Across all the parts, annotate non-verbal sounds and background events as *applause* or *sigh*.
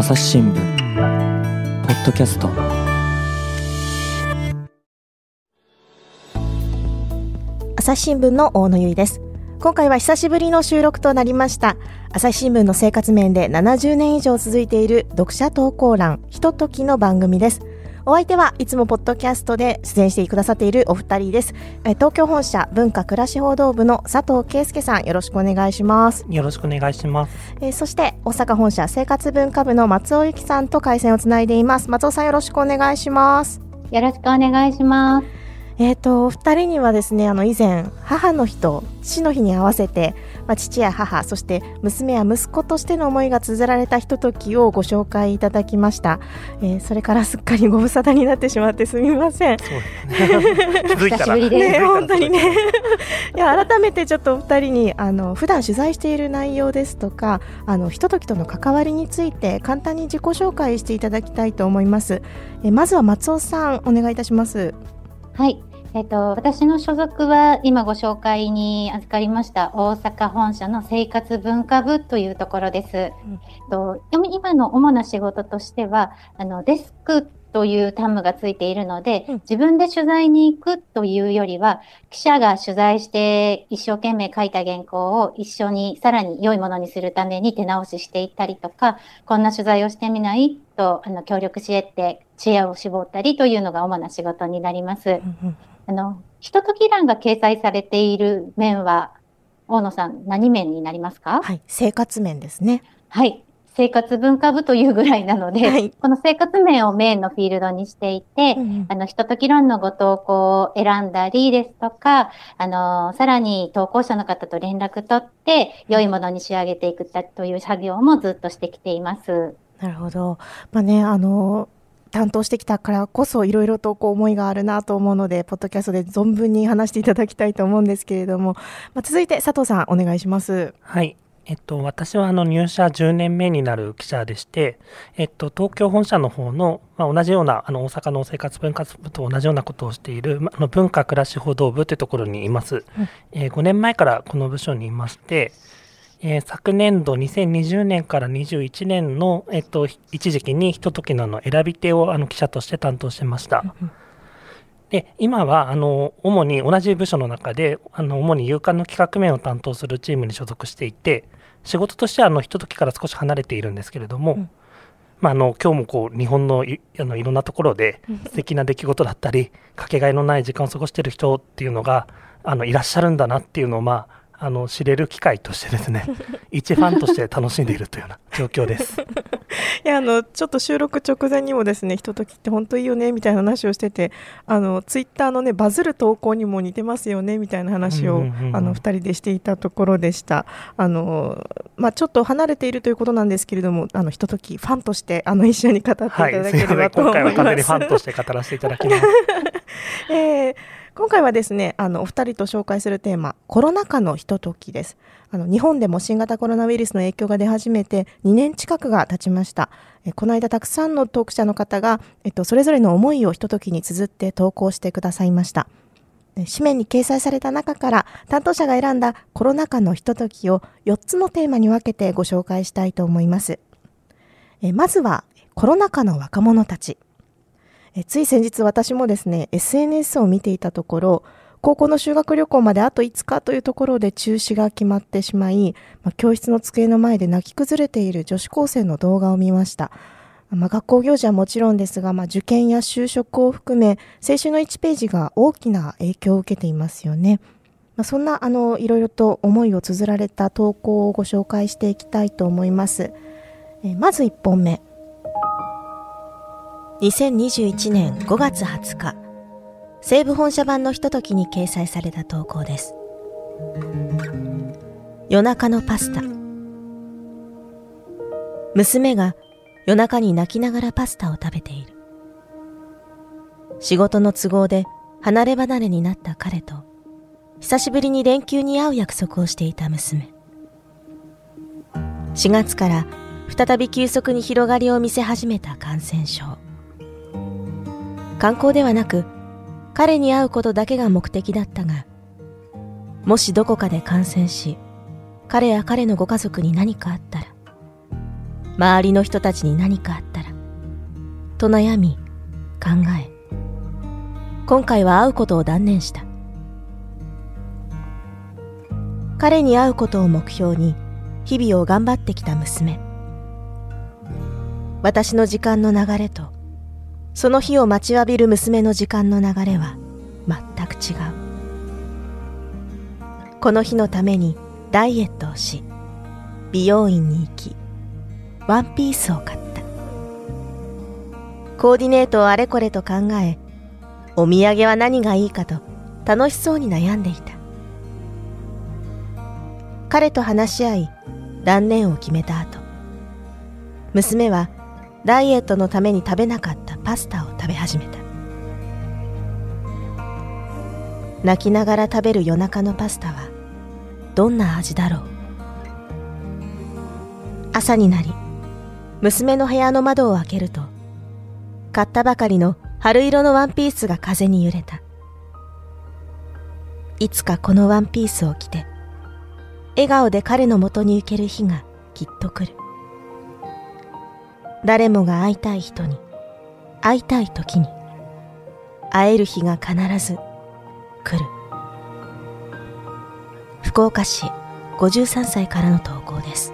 朝日新聞ポッドキャスト。朝日新聞の大野由依です。今回は久しぶりの収録となりました。朝日新聞の生活面で70年以上続いている読者投稿欄ひとときの番組です。お相手はいつもポッドキャストで出演してくださっているお二人です。東京本社文化暮らし報道部の佐藤圭介さんよろしくお願いします。よろしくお願いします。えそして大阪本社生活文化部の松尾由紀さんと回線をつないでいます。松尾さんよろしくお願いします。よろしくお願いしますえっ、ー、と、お二人にはですね、あの、以前、母の日と父の日に合わせて、まあ、父や母、そして娘や息子としての思いが綴られたひとときをご紹介いただきました。えー、それからすっかりご無沙汰になってしまってすみません。そうですね。久しぶりね、本当にね。いや、改めてちょっとお二人に、あの、普段取材している内容ですとか、あの、ひとときとの関わりについて、簡単に自己紹介していただきたいと思います。えー、まずは松尾さん、お願いいたします。はい。えっと、私の所属は今ご紹介に預かりました大阪本社の生活文化部というところです。うん、と今の主な仕事としてはあのデスクというタムがついているので、自分で取材に行くというよりは、記者が取材して一生懸命書いた原稿を一緒にさらに良いものにするために手直ししていったりとか、こんな取材をしてみない？と、あの、協力し得て知恵を絞ったりというのが主な仕事になります。あの、ひととき欄が掲載されている面は、大野さん、何面になりますか？はい、生活面ですね。はい。生活文化部というぐらいなので、はい、この生活面をメインのフィールドにしていて、うん、あの、ひととき論のご投稿を選んだりですとか、あの、さらに投稿者の方と連絡取って、良いものに仕上げていくという作業もずっとしてきています。なるほど。まあね、あの、担当してきたからこそいろいろとこう思いがあるなと思うのでポッドキャストで存分に話していただきたいと思うんですけれども、まあ、続いて佐藤さんお願いします。はい。えっと、私はあの入社10年目になる記者でして、えっと、東京本社の方の、まあ、同じようなあの大阪の生活文化部と同じようなことをしている、まあの文化暮らし報道部というところにいます、うん、えー、5年前からこの部署にいまして、えー、昨年度2020年から21年の、えっと、一時期にひとときのの選び手をあの記者として担当してました。で今はあの主に同じ部署の中であの主に夕刊の企画面を担当するチームに所属していて仕事としてはあのひとときから少し離れているんですけれども、うん、まあ、あの今日もこう日本のいあのいろんなところで素敵な出来事だったりかけがえのない時間を過ごしている人っていうのがあのいらっしゃるんだなっていうのをまああの知れる機会としてですね *laughs* 一ファンとして楽しんでいるというような状況です。*laughs* いやあのちょっと収録直前にもですねひとときって本当いいよねみたいな話をしててあのツイッターのねバズる投稿にも似てますよねみたいな話を、あの2人でしていたところでした。あの、まあ、ちょっと離れているということなんですけれどもあのひとときファンとしてあの一緒に語っていただければと思います、はい、今回は完全にファンとして語らせていただきます、*laughs* えー今回はですねあのお二人と紹介するテーマコロナ禍のひとときです。あの日本でも新型コロナウイルスの影響が出始めて2年近くが経ちました。えこの間たくさんのトーク者の方が、えっと、それぞれの思いをひとときに綴って投稿してくださいました。紙面に掲載された中から担当者が選んだコロナ禍のひとときを4つのテーマに分けてご紹介したいと思います。えまずはコロナ禍の若者たち。えつい先日私もですね SNS を見ていたところ高校の修学旅行まであと5日というところで中止が決まってしまい、まあ、教室の机の前で泣き崩れている女子高生の動画を見ました。まあ、学校行事はもちろんですが、まあ、受験や就職を含め青春の1ページが大きな影響を受けていますよね。まあ、そんなあのいろいろと思いを綴られた投稿をご紹介していきたいと思います。えまず1本目。2021年5月20日、西武本社版のひとときに掲載された投稿です。夜中のパスタ。娘が夜中に泣きながらパスタを食べている。仕事の都合で離れ離れになった彼と、久しぶりに連休に会う約束をしていた娘。4月から再び急速に広がりを見せ始めた感染症。観光ではなく彼に会うことだけが目的だったがもしどこかで感染し彼や彼のご家族に何かあったら周りの人たちに何かあったらと悩み考え今回は会うことを断念した。彼に会うことを目標に日々を頑張ってきた娘。私の時間の流れとその日を待ちわびる娘の時間の流れは全く違う。この日のためにダイエットをし美容院に行きワンピースを買った。コーディネートをあれこれと考えお土産は何がいいかと楽しそうに悩んでいた。彼と話し合い断念を決めた後娘はダイエットのために食べなかった。パスタを食べ始めた。泣きながら食べる夜中のパスタはどんな味だろう。朝になり娘の部屋の窓を開けると買ったばかりの春色のワンピースが風に揺れた。いつかこのワンピースを着て笑顔で彼のもとに行ける日がきっと来る。誰もが会いたい人に会いたい時に会える日が必ず来る。福岡市53歳からの投稿です。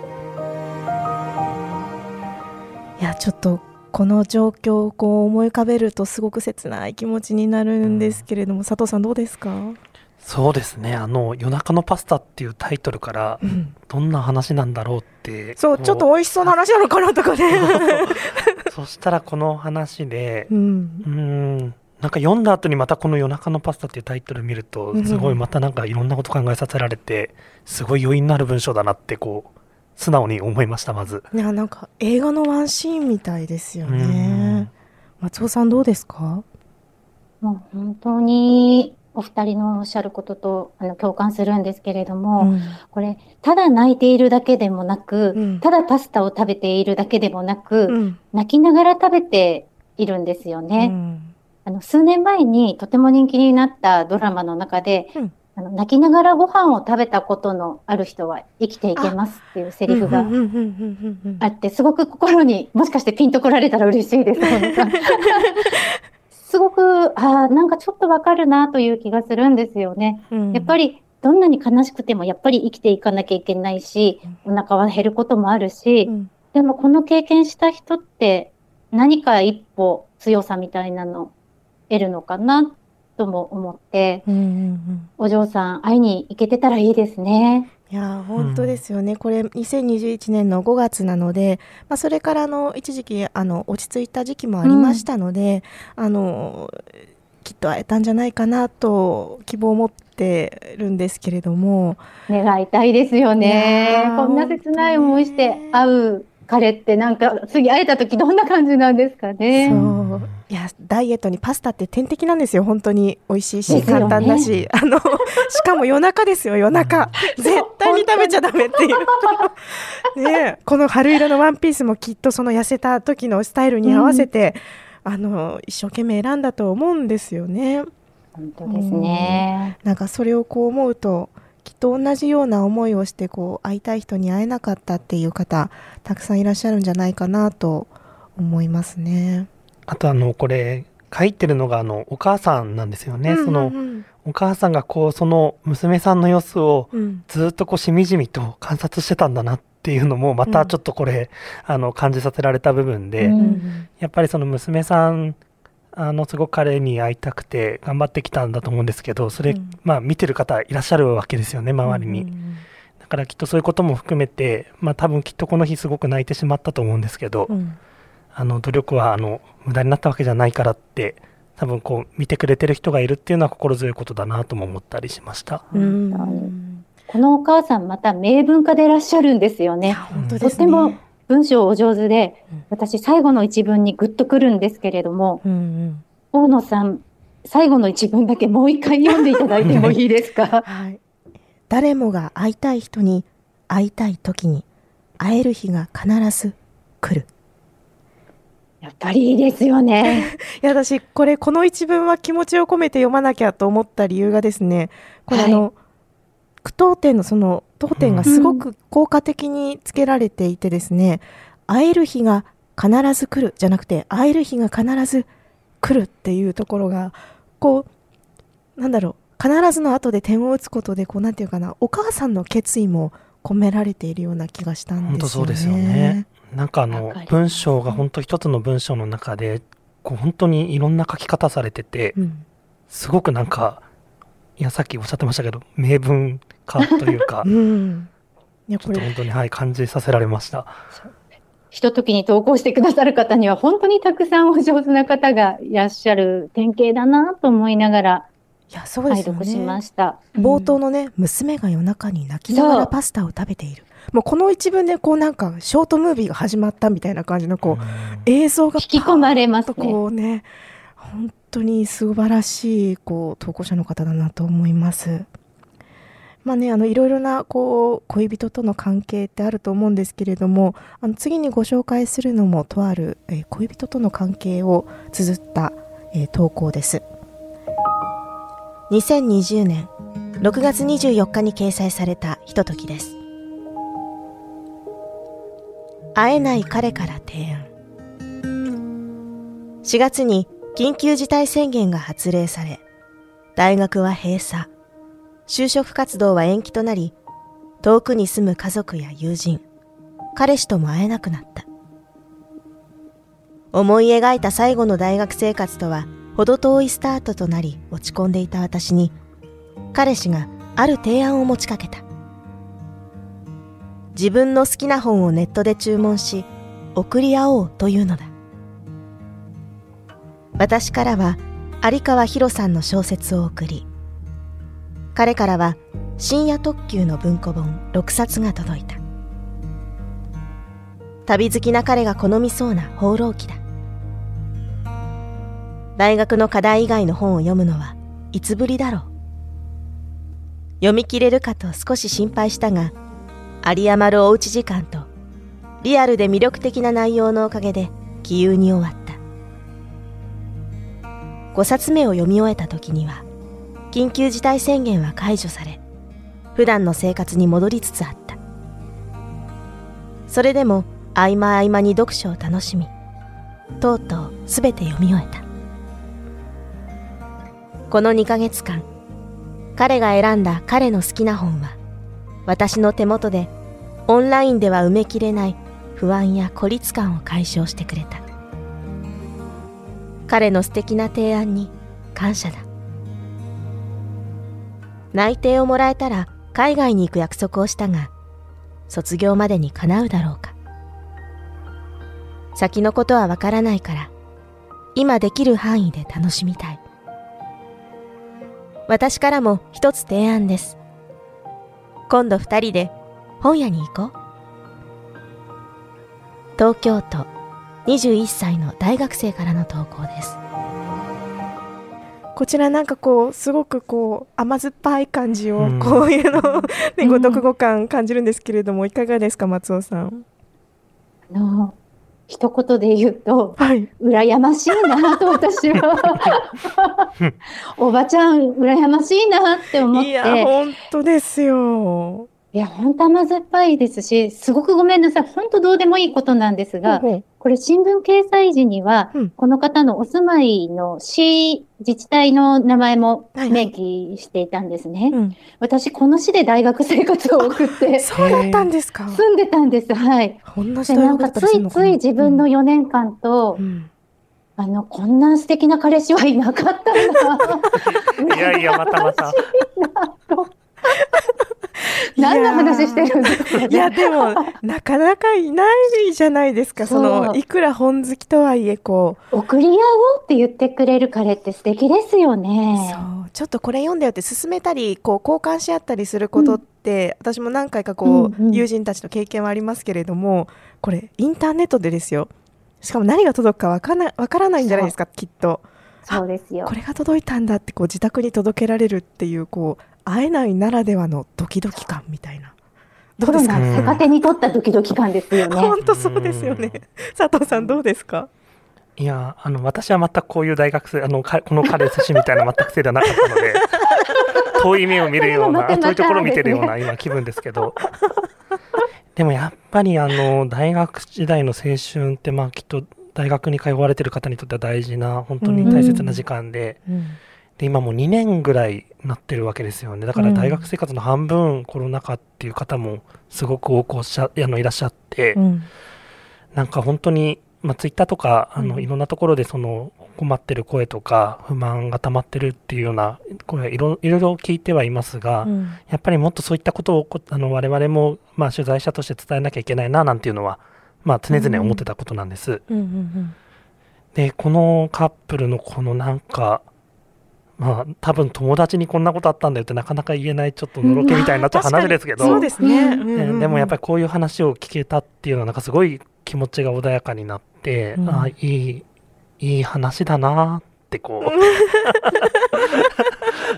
いやちょっとこの状況をこう思い浮かべるとすごく切ない気持ちになるんですけれども、佐藤さんどうですか？そうですね。あの「夜中のパスタ」っていうタイトルからうん。どんな話なんだろうって、そうこちょっと美味しそうな話なのかなとかね。*laughs* そしたらこの話でうん。うーんなんか読んだ後にまたこの「夜中のパスタ」っていうタイトル見るとうん。すごいまたなんかいろんなこと考えさせられてすごい余韻のある文章だなってこう素直に思いましたまず。いやなんか映画のワンシーンみたいですようん。ね松尾さんどうですか？もう本当にお二人のおっしゃることとあの共感するんですけれども、うん。これ、ただ泣いているだけでもなく、うん。ただパスタを食べているだけでもなく、うん。泣きながら食べているんですよね。うん。あの数年前にとても人気になったドラマの中で、うん。あの泣きながらご飯を食べたことのある人は生きていけますっていうセリフがあって、すごく心にもしかしてピンとこられたら嬉しいです。*laughs* すごく、ああ、なんかちょっとわかるなという気がするんですよね。うんやっぱりどんなに悲しくてもやっぱり生きていかなきゃいけないし、お腹は減ることもあるしう、んでもこの経験した人って何か一歩強さみたいなの得るのかなとも思って、うんうんうんお嬢さん会いに行けてたらいいですね。いやー本当ですよね、これ2021年の5月なので、まあ、それからあの一時期あの落ち着いた時期もありましたので、あのきっと会えたんじゃないかなと希望を持ってるんですけれども。願いたいですよいねこんな切ない思いして会う彼ってなんか次会えた時どんな感じなんですかね。そういやダイエットにパスタって天敵なんですよ本当に。美味しいし、簡単だし。*laughs* あのしかも夜中ですよ夜中。絶対に食べちゃダメっていう。*laughs* ねえこの春色のワンピースもきっとその痩せた時のスタイルに合わせて、あの一生懸命選んだと思うんですよね。本当ですね。なんかそれをこう思うときっと同じような思いをしてこう会いたい人に会えなかったっていう方たくさんいらっしゃるんじゃないかなと思いますね。あとあのこれ書いてるのがあのお母さんなんですよね、そのうんお母さんがこうその娘さんの様子をうん。うんずっとこうしみじみと観察してたんだなっていうのもまたちょっとこれ、あの感じさせられた部分で、うんやっぱりその娘さんあのすごく彼に会いたくて頑張ってきたんだと思うんですけどそれ、うん。まあ見てる方いらっしゃるわけですよね周りに、うんうん。だからきっとそういうことも含めてまあ多分きっとこの日すごく泣いてしまったと思うんですけど、うんあの努力はあの無駄になったわけじゃないからって多分こう見てくれてる人がいるっていうのは心強いことだなとも思ったりしました。うんこのお母さんまた名文化でいらっしゃるんですよね。すね。っても文章お上手でうん、私最後の一文にグッとくるんですけれども、うんうん大野さん、最後の一文だけもう一回読んでいただいてもいいですか？*laughs* はい。誰もが会いたい人に会いたい時に会える日が必ず来る。やっぱりいいですよね。*laughs* いや私これこの一文は気持ちを込めて読まなきゃと思った理由がですねこれあの、句読点のその読点がすごく効果的につけられていてですね、会える日が必ず来るじゃなくて会える日が必ず来るっていうところがこうなんだろう必ずの後で点を打つことでこうなんていうかなお母さんの決意も込められているような気がしたんですよね。本当そうですよね。なんかあの文章が本当一つの文章の中でこう本当にいろんな書き方されてて、うん、すごくなんかいやさっきおっしゃってましたけど名文化というか、*laughs* うん、いやこれ。本当にはい感じさせられました。ひとときに投稿してくださる方には本当にたくさんお上手な方がいらっしゃる典型だなと思いながらいやそうですしました、冒頭のね、娘が夜中に泣きながらパスタを食べているもうこの一文でこうなんかショートムービーが始まったみたいな感じのこう映像が引き込まれますね。こうね本当に素晴らしいこう投稿者の方だなと思います。まあね、あのいろいろなこう恋人との関係ってあると思うんですけれどもあの次にご紹介するのもとある、えー、恋人との関係を綴った、えー、投稿です。2020年6月24日に掲載されたひとときです会えない彼から提案。4月に緊急事態宣言が発令され大学は閉鎖。就職活動は延期となり遠くに住む家族や友人彼氏とも会えなくなった。思い描いた最後の大学生活とは程遠いスタートとなり落ち込んでいた私に彼氏がある提案を持ちかけた。自分の好きな本をネットで注文し送り合おうというのだ。私からは有川博さんの小説を送り彼からは深夜特急の文庫本6冊が届いた。旅好きな彼が好みそうな放浪記だ。大学の課題以外の本を読むのはいつぶりだろう。読み切れるかと少し心配したが有り余るおうち時間とリアルで魅力的な内容のおかげで気憂に終わった。5冊目を読み終えた時には緊急事態宣言は解除され普段の生活に戻りつつあった。それでも合間合間に読書を楽しみとうとう全て読み終えた。この2ヶ月間彼が選んだ彼の好きな本は私の手元でオンラインでは埋めきれない不安や孤立感を解消してくれた彼の素敵な提案に感謝だ内定をもらえたら海外に行く約束をしたが、卒業までに叶うだろうか。先のことはわからないから、今できる範囲で楽しみたい。私からも一つ提案です。今度二人で本屋に行こう。東京都21歳の大学生からの投稿です。こちらなんかこうすごくこう甘酸っぱい感じをこういうのを、*laughs* ね、ご読後感感じるんですけれども、いかがですか松尾さん。あの一言で言うと、はい、羨ましいなと私は。*laughs* おばちゃん羨ましいなって思って。いや本当ですよいや本当甘酸っぱいですしすごくごめんなさい本当どうでもいいことなんですが、これ新聞掲載時には、うん、この方のお住まいの市自治体の名前も明記していたんですね。はいはいうん、私、この市で大学生活を送って、*laughs* そうだったんですか住んでたんです。はい。こんなんかついつい自分の4年間と、うん、あの、こんな素敵な彼氏はいなかったんだ。*laughs* いやいや、またまた。*laughs* *laughs* 何の話してるんですか、ね、いやでもなかなかいないじゃないですか。そのいくら本好きとはいえこう。送り合おうって言ってくれる彼って素敵ですよね。そう。ちょっとこれ読んだよって勧めたりこう交換し合ったりすることって、うん、私も何回かこう、うんうん、友人たちの経験はありますけれどもこれインターネットでですよ。しかも何が届くかわからないわからないんじゃないですかきっと。そうですよ。これが届いたんだってこう自宅に届けられるっていうこう会えないならではのドキドキ感みたいな。どうですか？逆手に取ったドキドキ感ですよね。*laughs* 本当そうですよね。佐藤さんどうですか？いやあの私は全くこういう大学生あのこの彼寿司みたいな全く生ではなかったので *laughs* 遠い目を見るような遠いところを見てるような今気分ですけど。でもやっぱりあの大学時代の青春ってまあきっと大学に通われてる方にとっては大事な本当に大切な時間で,、で今もう2年ぐらいなってるわけですよね。だから大学生活の半分コロナ禍っていう方もすごく多くおっしゃあのいらっしゃって、うん、なんか本当に、まあ、ツイッターとかあのいろんなところでその困ってる声とか不満が溜まってるっていうような声いろいろ聞いてはいますが、うん、やっぱりもっとそういったことをあの我々もまあ取材者として伝えなきゃいけないななんていうのはまあ、常々思ってたことなんです。でこのカップルのこのなんかまあ多分友達にこんなことあったんだよってなかなか言えないちょっとのろけみたいな話ですけど、そうですね、でもやっぱりこういう話を聞けたっていうのはなんかすごい気持ちが穏やかになって、うん、あいいいい話だなってこう。*laughs*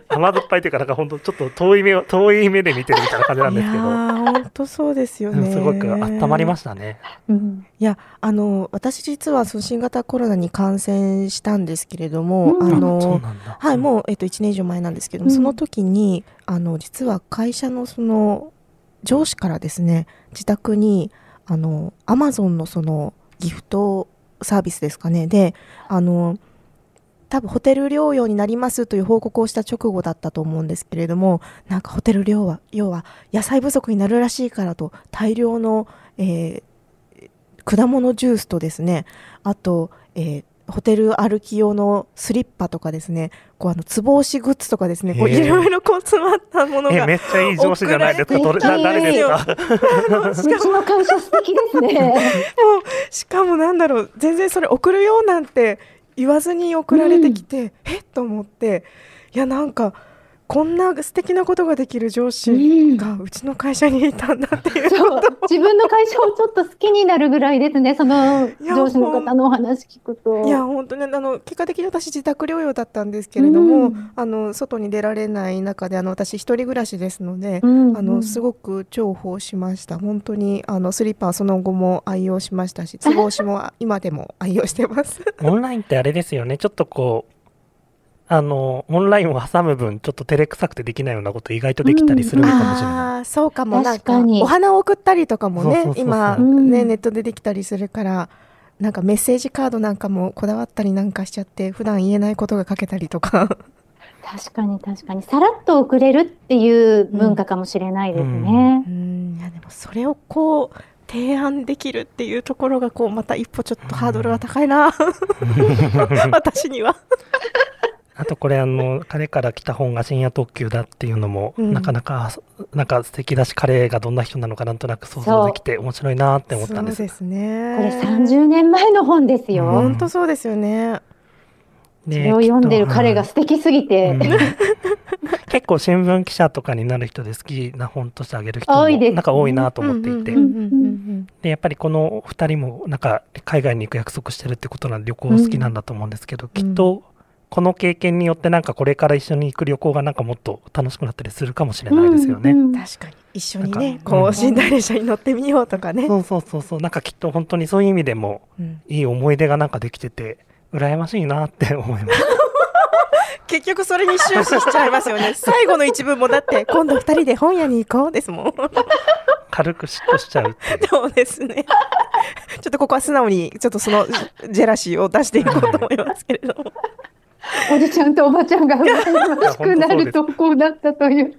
甘酸っぱいというか、なんか本当ちょっと遠い目遠い目で見てるみたいな感じなんですけど。本当そうですよね。すごく温まりましたね。うん、いや、あの、私実はその新型コロナに感染したんですけれども、うん、あの、はい、もう、えっと、1年以上前なんですけども、うん、その時に、あの、実は会社のその、上司からですね、自宅に、あの、アマゾンのその、ギフトサービスですかね、で、あの、多分ホテル療養になりますという報告をした直後だったと思うんですけれどもなんかホテル療は要は野菜不足になるらしいからと大量の、えー、果物ジュースとですねあと、えー、ホテル歩き用のスリッパとかですね、こうあのつぼ押しグッズとかですね、こういろいろこう詰まったものがめっちゃいい上司じゃないですか。どれ誰ですか？うちの会社素敵ですね。*laughs* もうしかもなんだろう、全然それ送るようなんて言わずに送られてきて、うん、え？っと思っていやなんかこんな素敵なことができる上司がうちの会社にいたんだっていう、う。ん、自分の会社をちょっと好きになるぐらいですね。その上司の方のお話聞くと。いや本当にあの結果的に私自宅療養だったんですけれども、うん、あの外に出られない中であの私一人暮らしですので、うんうん、あのすごく重宝しました。本当にあのスリッパはその後も愛用しましたしつぼ押しも今でも愛用してます。*laughs* オンラインってあれですよね。ちょっとこうあのオンラインを挟む分ちょっと照れくさくてできないようなこと意外とできたりするかもしれない、うん、あそうかも。なんかお花を送ったりとかもね今ねネットでできたりするからなんかメッセージカードなんかもこだわったりなんかしちゃって普段言えないことが書けたりとか。確かに確かに。さらっと送れるっていう文化かもしれないですね、うん、うん、いやでもそれをこう提案できるっていうところがこうまた一歩ちょっとハードルが高いな。*laughs* *laughs* *laughs* 私にはあとこれあの彼から来た本が深夜特急だっていうのも、うん、なかなかなんか素敵だし彼がどんな人なのかなんとなく想像できて面白いなって思ったんです。そうですね。これ30年前の本ですよ。本当そうですよね。それを読んでる彼が素敵すぎて、うん、*laughs* 結構新聞記者とかになる人で好きな本としてあげる人もなんか多いなと思っていて。でやっぱりこの2人もなんか海外に行く約束してるってことなんで旅行好きなんだと思うんですけど、きっとこの経験によってなんかこれから一緒に行く旅行がなんかもっと楽しくなったりするかもしれないですよね。うんうん、確かに一緒にねこう寝台列車に乗ってみようとかね。そうそうそうそうなんかきっと本当にそういう意味でも、いい思い出がなんかできてて羨ましいなって思います。*laughs* 結局それに終始しちゃいますよね。*laughs* 最後の一文もだって今度二人で本屋に行こうですもん。*laughs* 軽く嫉妬しちゃうそうですね。ちょっとここは素直にちょっとそのジェラシーを出していこうと思いますけれども。おじちゃんとおばちゃんが羨ましくなる投稿だったという。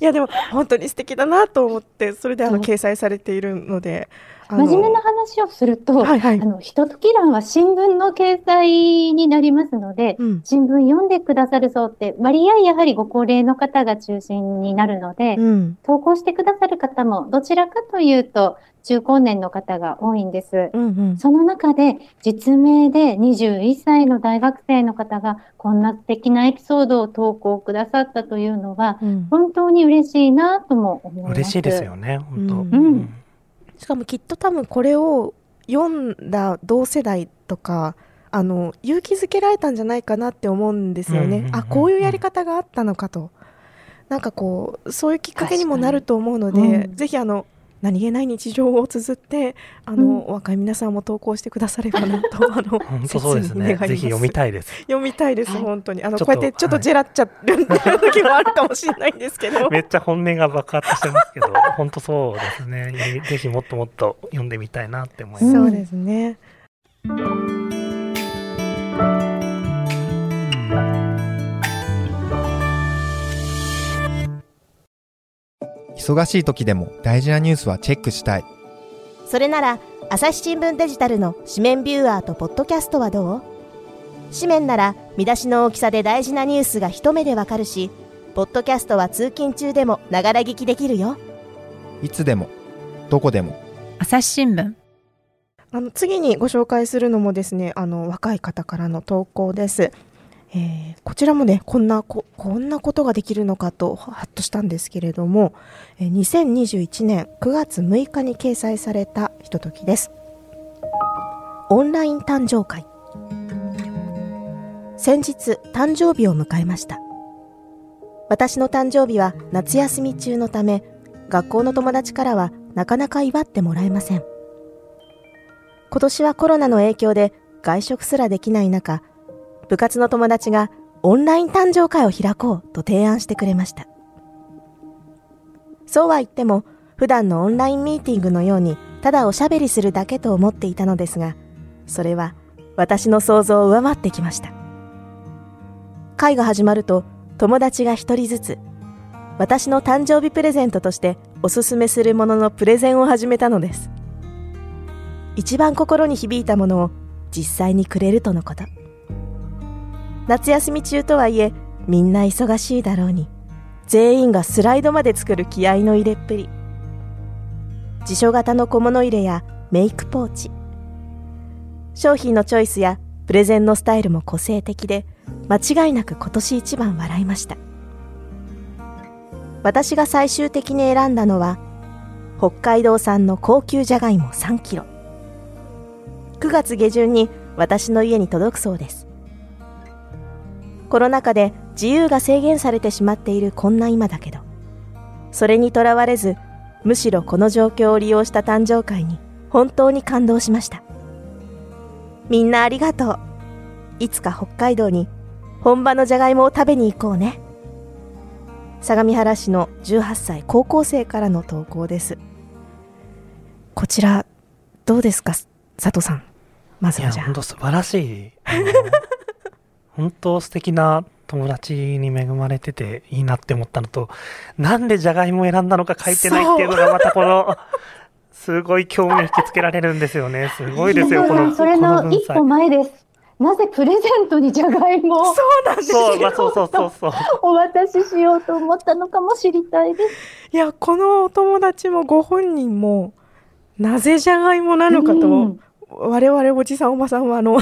いやでも本当に素敵だなと思ってそれであの掲載されているので真面目な話をすると、はいはい、あの、ひととき欄は新聞の掲載になりますので、うん、新聞読んでくださる層って割合やはりご高齢の方が中心になるので、うん、投稿してくださる方もどちらかというと中高年の方が多いんです。うんうん、その中で実名で21歳の大学生の方がこんな素敵なエピソードを投稿くださったというのは、うん、本当に嬉しいなとも思います。嬉しいですよね、本当。うんしかもきっと多分これを読んだ同世代とかあの勇気づけられたんじゃないかなって思うんですよね。あこういうやり方があったのかと。なんかこうそういうきっかけにもなると思うので、うん、ぜひあの何気ない日常を綴ってあの、若い皆さんも投稿してくださればなと *laughs* あの本当そうですね。ぜひ読みたいです。読みたいです、本当にあのこうやってちょっとジェラっちゃってる時もあるかもしれないんですけど *laughs* めっちゃ本音が爆発してますけど、*laughs* 本当そうですね。ぜひもっともっと読んでみたいなって思います。そうですね。忙しい時でも大事なニュースはチェックしたい。それなら朝日新聞デジタルの紙面ビューアーとポッドキャストはどう？紙面なら見出しの大きさで大事なニュースが一目でわかるしポッドキャストは通勤中でもながら聞きできるよ。いつでもどこでも。朝日新聞。あの次にご紹介するのもですねあの若い方からの投稿です、えーこちらもねこんなここんなことができるのかとハッとしたんですけれども、え2021年9月6日に掲載されたひとときです。オンライン誕生会。先日誕生日を迎えました。私の誕生日は夏休み中のため学校の友達からはなかなか祝ってもらえません。今年はコロナの影響で外食すらできない中、部活の友達がオンライン誕生会を開こうと提案してくれました。そうは言っても、普段のオンラインミーティングのようにただおしゃべりするだけと思っていたのですが、それは私の想像を上回ってきました。会が始まると友達が一人ずつ、私の誕生日プレゼントとしておすすめするもののプレゼンを始めたのです。一番心に響いたものを実際にくれるとのこと夏休み中とはいえみんな忙しいだろうに。全員がスライドまで作る気合の入れっぷり。辞書型の小物入れやメイクポーチ。商品のチョイスやプレゼンのスタイルも個性的で間違いなく今年一番笑いました。私が最終的に選んだのは北海道産の高級じゃがいも3キロ。9月下旬に私の家に届くそうです。コロナ禍で自由が制限されてしまっているこんな今だけどそれにとらわれずむしろこの状況を利用した誕生会に本当に感動しました。みんなありがとう。いつか北海道に本場のじゃがいもを食べに行こうね。相模原市の18歳高校生からの投稿です。こちらどうですか佐藤さん。まず、はじゃあ。本当素晴らしい。本当素敵な友達に恵まれてていいなって思ったのと、なんでじゃがいもを選んだのか書いてないっていうのがまたこの、すごい興味を引きつけられるんですよね。すごいですよ、この、それこの一歩。前です。なぜプレゼントにじゃがいもをそうなんですよそうそうそうそう。お渡ししようと思ったのかも知りたいです。いやこのお友達もご本人もなぜじゃがいもなのかと、うん我々おじさんおばさんはあの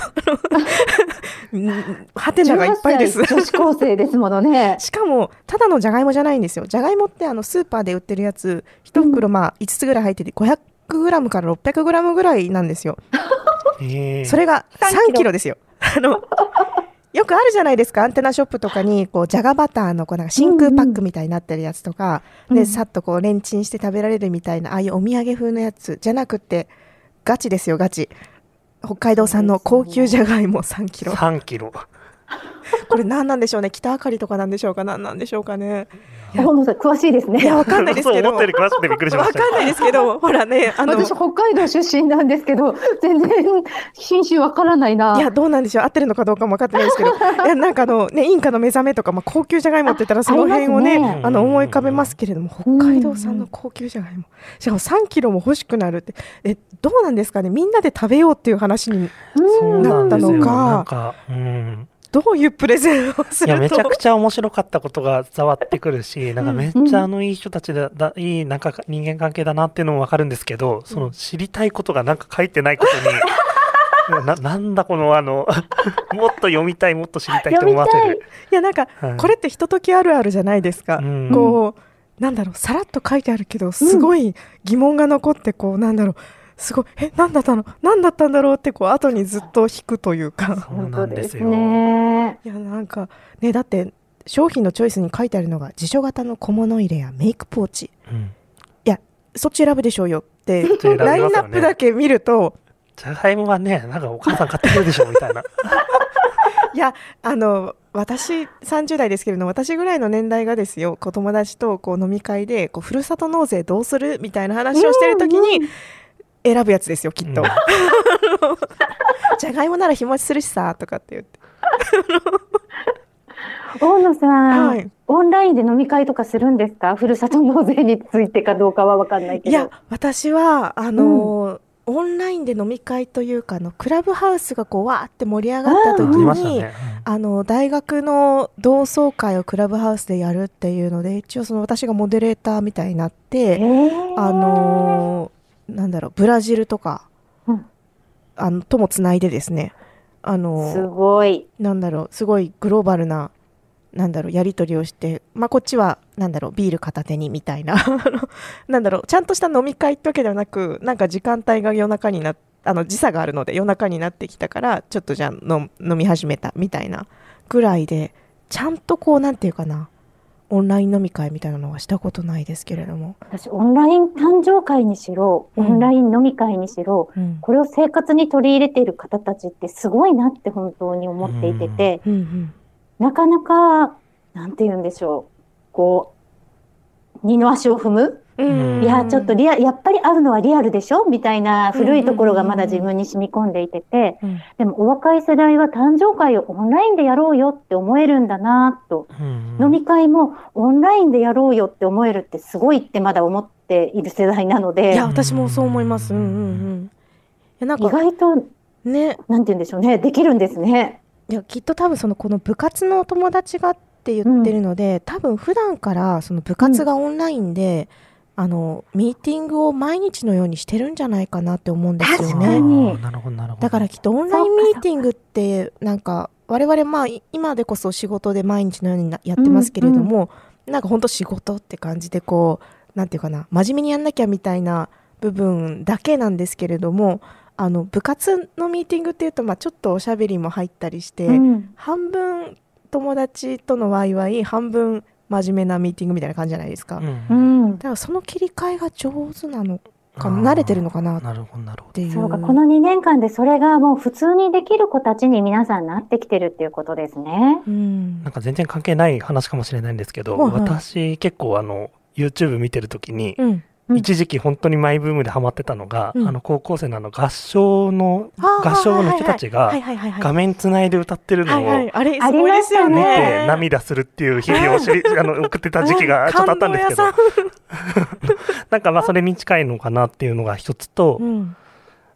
あのうんはてながいっぱいです。18歳女子高生ですものね。*laughs* しかもただのじゃがいもじゃないんですよ。じゃがいもってあのスーパーで売ってるやつ一袋まあ5つぐらい入ってて 500g から 600g ぐらいなんですよ。*laughs* ええ。それが3キロ。ですよ。*laughs* あのよくあるじゃないですか。アンテナショップとかにこうじゃがバターのこうなんか真空パックみたいになってるやつとか、うん。うんでさっとこうレンチンして食べられるみたいなああいうお土産風のやつじゃなくてガチですよガチ北海道産の高級じゃがいも3キロ。3キロ。これ何なんでしょうね。北あかりとかなんでしょうか。何なんでしょうかね大野さん詳しいですね。いやわかんないですけどそう思ったより詳しくてびっくりしました。わかんないですけど *laughs* ほらねあの私北海道出身なんですけど、全然品種わからないな。いや、どうなんでしょう合ってるのかどうかも分かってないですけど、*laughs* いや、なんかあの、ね、インカの目覚めとか、まあ、高級じゃがいもって言ったら、その辺をね、ありますねあの、思い浮かべますけれども、北海道産の高級じゃがいも。しかも3キロも欲しくなるって、え、どうなんですかねみんなで食べようっていう話に、そうなんですよ。なったのかなんか、うん。どういうプレゼンをすいや、めちゃくちゃ面白かったことが伝わってくるし、なんかめっちゃあのいい人たちだ、だいいなんか人間関係だなっていうのもわかるんですけど、その知りたいことがなんか書いてないことに、*laughs* な、なんだこのあの、*laughs* もっと読みたい、もっと知りたいと思わせる。いや、なんか、はい。これってひとときあるあるじゃないですか。うん。こう、なんだろう、さらっと書いてあるけど、すごい疑問が残って、こう、なんだろう、すごい、え、なんだったの？なんだったんだろうって、こう、後にずっと引くというか。*laughs* そう本当ですなんですよ。ね。いやなんかねだって商品のチョイスに書いてあるのが辞書型の小物入れやメイクポーチ。うん。そっち選ぶでしょうよってね。ラインナップだけ見ると。じゃがいもはね、なんかお母さん買ってくるでしょみたいな。*laughs* いやあの私30代ですけれども私ぐらいの年代がですよ。こう友達とこう飲み会でこうふるさと納税どうする？みたいな話をしてる時に選ぶやつですよきっと。うん *laughs* じゃがいもなら日持ちするしさとかって言って。*laughs* 大野さん、はいオンラインで飲み会とかするんですか？ふるさと納税についてかどうかは分かんないけど。いや私はあの、オンラインで飲み会というかあのクラブハウスがこうわーって盛り上がった時に、ね。あの大学の同窓会をクラブハウスでやるっていうので一応その私がモデレーターみたいになって、えーあのーなんだろうブラジルとか、うん。あのともつないでですね。あのすごい。なんだろうすごいグローバルななんだろうやり取りをして、まあ、こっちはなんだろうビール片手にみたいな。*laughs* あのなんだろうちゃんとした飲み会ってわけではなくなんか時間帯が夜中になあの時差があるので夜中になってきたからちょっとじゃあ飲飲み始めたみたいなぐらいでちゃんとこうなんていうかなオンライン飲み会みたいなのはしたことないですけれども、私、オンライン誕生会にしろ、オうん。ンライン飲み会にしろ、うん。これを生活に取り入れている方たちってすごいなって本当に思っていてて、うんうんなかなか、なんて言うんでしょう。こう、二の足を踏むうんいや、ちょっとリア、やっぱり会うのはリアルでしょ？みたいな古いところがまだ自分に染み込んでいてて、うんでもお若い世代は誕生会をオンラインでやろうよって思えるんだなと、うん飲み会もオンラインでやろうよって思えるってすごいってまだ思っている世代なのいでや、私もそう思います。うんうんうん。いやなん意か外と、ね。なんて言うんでしょうね、できるんですね。いやきっと多分そのこの部活の友達がって言ってるので、多分普段からその部活がオンラインで、あのミーティングを毎日のようにしてるんじゃないかなって思うんですよ確かね。にあーなるほど、なるほど。だからきっとオンラインミーティングってなんか我々まあい今でこそ仕事で毎日のようになやってますけれども、なんか本当仕事って感じでこうなんていうかな真面目にやんなきゃみたいな部分だけなんですけれどもあの部活のミーティングっていうとまあちょっとおしゃべりも入ったりして、うん半分友達とのワイワイ半分真面目なミーティングみたいな感じじゃないですか、うん。だうん。からその切り替えが上手なのか慣れてるのかなっなるほど、なるほど。ていうそうか、この2年間でそれがもう普通にできる子たちに皆さんなってきてるっていうことですね。うん。なんか全然関係ない話かもしれないんですけど、はいはい。私結構あの YouTube 見てるときに、うんうん。一時期本当にマイブームでハマってたのが、うん。あの高校生のあの合唱の合唱の人たちが画面つないで歌ってるのをあれあすごいですよね。て涙するっていう日々を知り *laughs* あの送ってた時期がちょっとあったんですけど。感 *laughs* なんかまあそれに近いのかなっていうのが一つと、うん。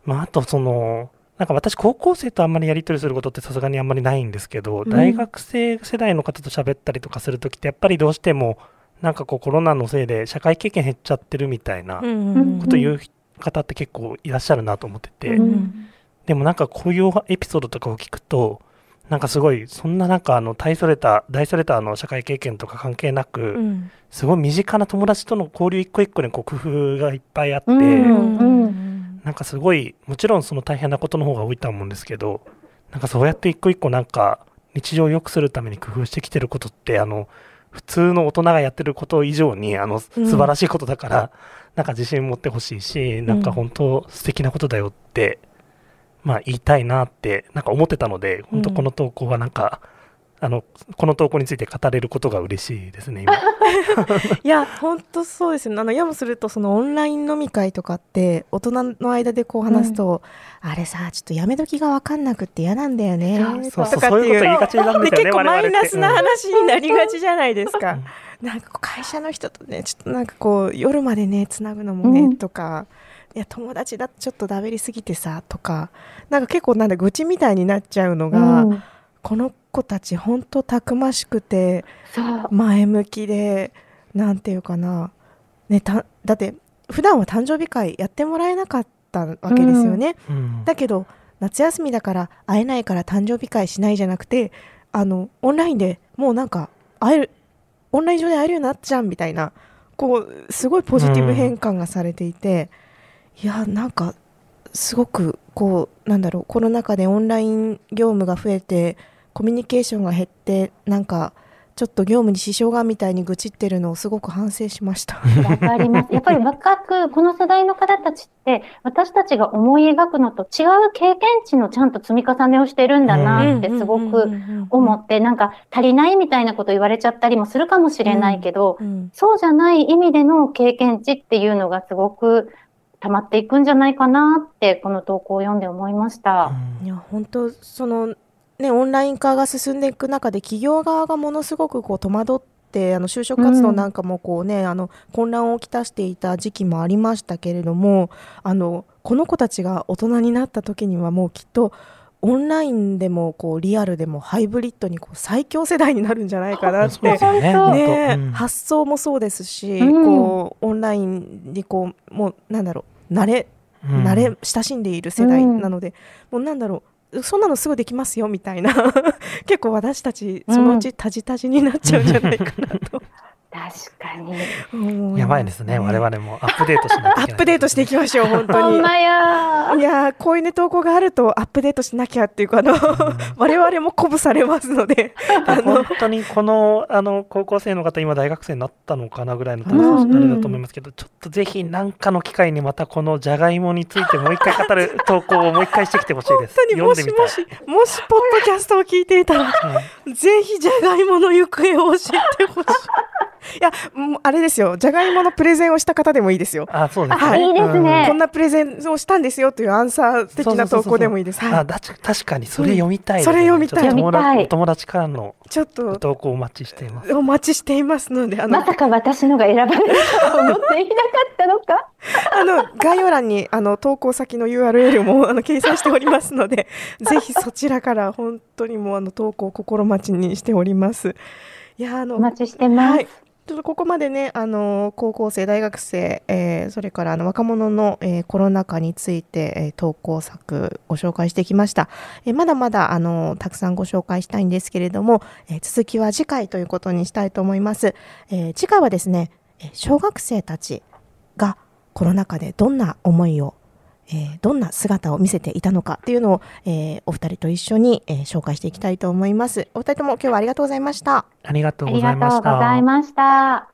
まああとそのなんか私高校生とあんまりやり取りすることってさすがにあんまりないんですけど、ん。大学生世代の方と喋ったりとかするときってやっぱりどうしてもなんかこうコロナのせいで社会経験減っちゃってるみたいなこと言う方って結構いらっしゃるなと思ってて、うんでもなんかこういうエピソードとかを聞くとなんかすごいそんななんかあの大それた大それたあの社会経験とか関係なく、うん。すごい身近な友達との交流一個一個にこう工夫がいっぱいあって、なんかすごいもちろんその大変なことの方が多いとは思うんですけどなんかそうやって一個一個なんか日常を良くするために工夫してきてることってあの普通の大人がやってること以上にあの素晴らしいことだから、なんか自信持ってほしいしなんか本当素敵なことだよって、まあ言いたいなってなんか思ってたので本当この投稿はなんか、あのこの投稿について語れることが嬉しいですね今。*laughs* いや本当そうですよね。あのやもするとそのオンライン飲み会とかって大人の間でこう話すと、あれさちょっとやめ時が分かんなくって嫌な。んだよねとかって。いう結構マイナスな話になりがちじゃないですか、うん。なんか会社の人とねちょっとなんかこう夜までねつなぐのもね、うん。とか。いや友達だとちょっとだべりすぎてさとか。なんか結構なんだ愚痴みたいになっちゃうのが、うん。この子たち本当たくましくて。前向きでなんていうかな、ね、ただって普段は誕生日会やってもらえなかったわけですよね、うん。だけど夏休みだから会えないから誕生日会しないじゃなくてあのオンラインでもうなんか会えるオンライン上で会えるようになっちゃうみたいなこうすごいポジティブ変換がされていて、いやなんかすごくこうなんだろうコロナ禍でオンライン業務が増えてコミュニケーションが減ってなんかちょっと業務に支障がみたいに愚痴ってるのをすごく反省しました。わかります。やっぱり若く、この世代の方たちって、私たちが思い描くのと違う経験値のちゃんと積み重ねをしてるんだなってすごく思って、なんか足りないみたいなこと言われちゃったりもするかもしれないけど、うんそうじゃない意味での経験値っていうのがすごく溜まっていくんじゃないかなって、この投稿を読んで思いました。いや本当そのねオンライン化が進んでいく中で企業側がものすごくこう戸惑ってあの就職活動なんかもこうね、あの混乱をきたしていた時期もありましたけれどもあのこの子たちが大人になった時にはもうきっとオンラインでもこうリアルでもハイブリッドにこう最強世代になるんじゃないかなって *laughs* ね。ねうん。発想もそうですし、うん。こうオンラインにこうもうなんだろう慣れうん。慣れ親しんでいる世代なので、もうなんだろうそんなのすぐできますよみたいな。*laughs* 結構私たちそのうちタジタジになっちゃうんじゃないかなと確かに。やばいですね。我々も。アップデートしないといけない。アップデートしていきましょう本当に。ほんまや。いやーこういうね投稿があるとアップデートしなきゃっていうかあの我々も鼓舞されますのであの本当にこのあの高校生の方、今大学生になったのかなぐらいのうんうん。あれだと思いますけど、ちょっとぜひ何かの機会にまたこのじゃがいもについてもう一回語る投稿をもう一回してきてほしいです。本当にもし読んでみたい。もしもしポッドキャストを聞いていたらはいぜひじゃがいもの行方を教えてほしいいやもうあれですよじゃがいものプレゼンをした方でもいいですよあ、そうですはいね。いいですねこんなプレゼンをしたんですよというアンサー的な投稿でもいいです。あだち確かにそれ読みたいですね、それ読みたい友達友達からのちょっと投稿お待ちしています。お待ちしていますので、あのまさか私のが選ばれるとは思っていなかったのか？あの概要欄にあの投稿先の URL も *laughs* あの掲載しておりますので、ぜひそちらから本当にもうあの投稿を心待ちにしております。いやあのお待ちしてます。はいちょっとここまでね、あの高校生、大学生、えーそれからあの若者の、えーコロナ禍について、えー投稿作ご紹介してきました。えーまだまだあのたくさんご紹介したいんですけれども、えー続きは次回ということにしたいと思います。えー次回はですね、え小学生たちがコロナ禍でどんな思いをえーどんな姿を見せていたのかっていうのを、えーお二人と一緒に、えー紹介していきたいと思います。お二人とも今日はありがとうございました。ありがとうごありがとうざいました。ございました。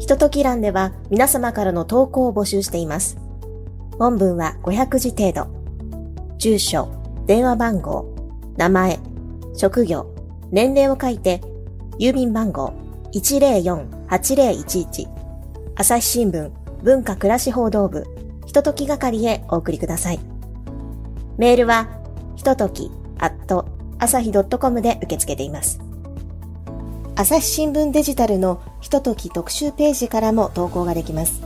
ひととき欄では皆様からの投稿を募集しています。本文は500字程度。住所、電話番号、名前、職業、年齢を書いて、郵便番号104-8011朝日新聞文化暮らし報道部ひととき係へお送りください。メールはひととき at 朝日 .com で受け付けています。朝日新聞デジタルのひととき特集ページからも投稿ができます。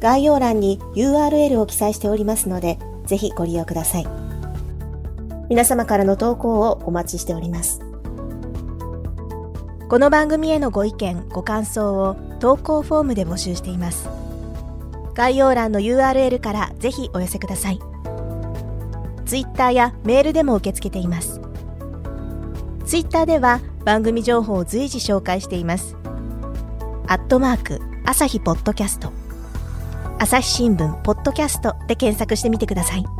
概要欄に URL を記載しておりますので、ぜひご利用ください。皆様からの投稿をお待ちしております。この番組へのご意見、ご感想を投稿フォームで募集しています。概要欄の URL からぜひお寄せください。Twitter やメールでも受け付けています。ツイッターでは番組情報を随時紹介しています。アットマーク、朝日ポッドキャスト。朝日新聞ポッドキャストで検索してみてください。